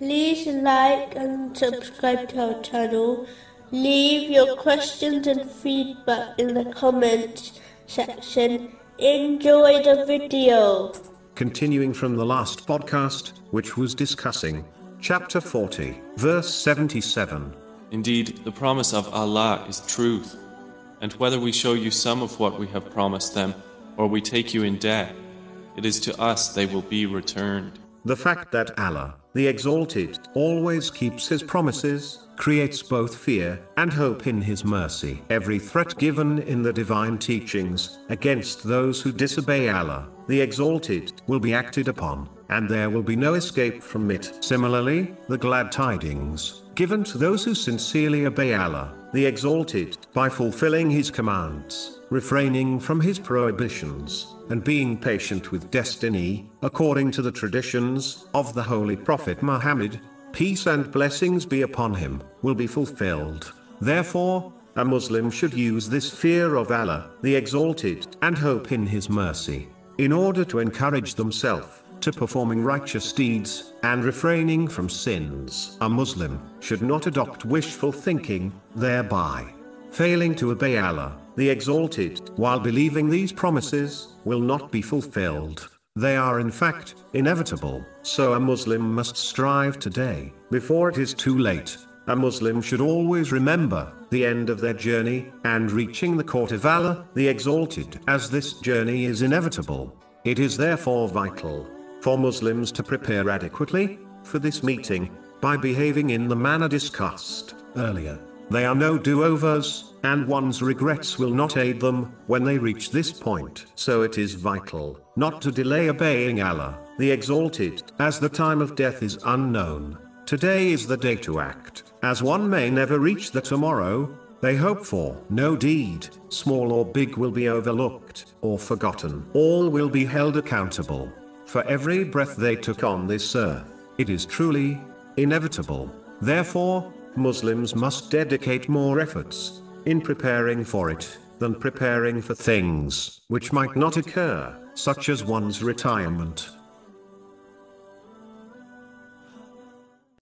like and subscribe to our channel. Leave your questions and feedback in the comments section. Enjoy the video. Continuing from the last podcast, which was discussing chapter 40, verse 77. Indeed, the promise of Allah is truth, and whether we show you some of what we have promised them, or we take you in debt, it is to us they will be returned. The fact that Allah, the Exalted, always keeps His promises, creates both fear and hope in His mercy. Every threat given in the divine teachings against those who disobey Allah, the Exalted, will be acted upon, and there will be no escape from it. Similarly, the glad tidings given to those who sincerely obey Allah, the Exalted, by fulfilling His commands, refraining from His prohibitions, and being patient with destiny, according to the traditions of the Holy Prophet Muhammad, peace and blessings be upon him, will be fulfilled. Therefore, a Muslim should use this fear of Allah, the Exalted, and hope in His mercy, in order to encourage themselves to performing righteous deeds, and refraining from sins. A Muslim should not adopt wishful thinking, thereby failing to obey Allah, the Exalted, while believing these promises will not be fulfilled. They are in fact inevitable, so a Muslim must strive today, before it is too late. A Muslim should always remember the end of their journey and reaching the court of Allah, the Exalted, as this journey is inevitable. It is therefore vital for Muslims to prepare adequately for this meeting by behaving in the manner discussed earlier. They are no do-overs, and one's regrets will not aid them when they reach this point. So it is vital not to delay obeying Allah, the Exalted, as the time of death is unknown. Today is the day to act, as one may never reach the tomorrow they hope for. No deed, small or big, will be overlooked or forgotten. All will be held accountable for every breath they took on this earth. It is truly inevitable. Therefore, Muslims must dedicate more efforts in preparing for it than preparing for things which might not occur, such as one's retirement.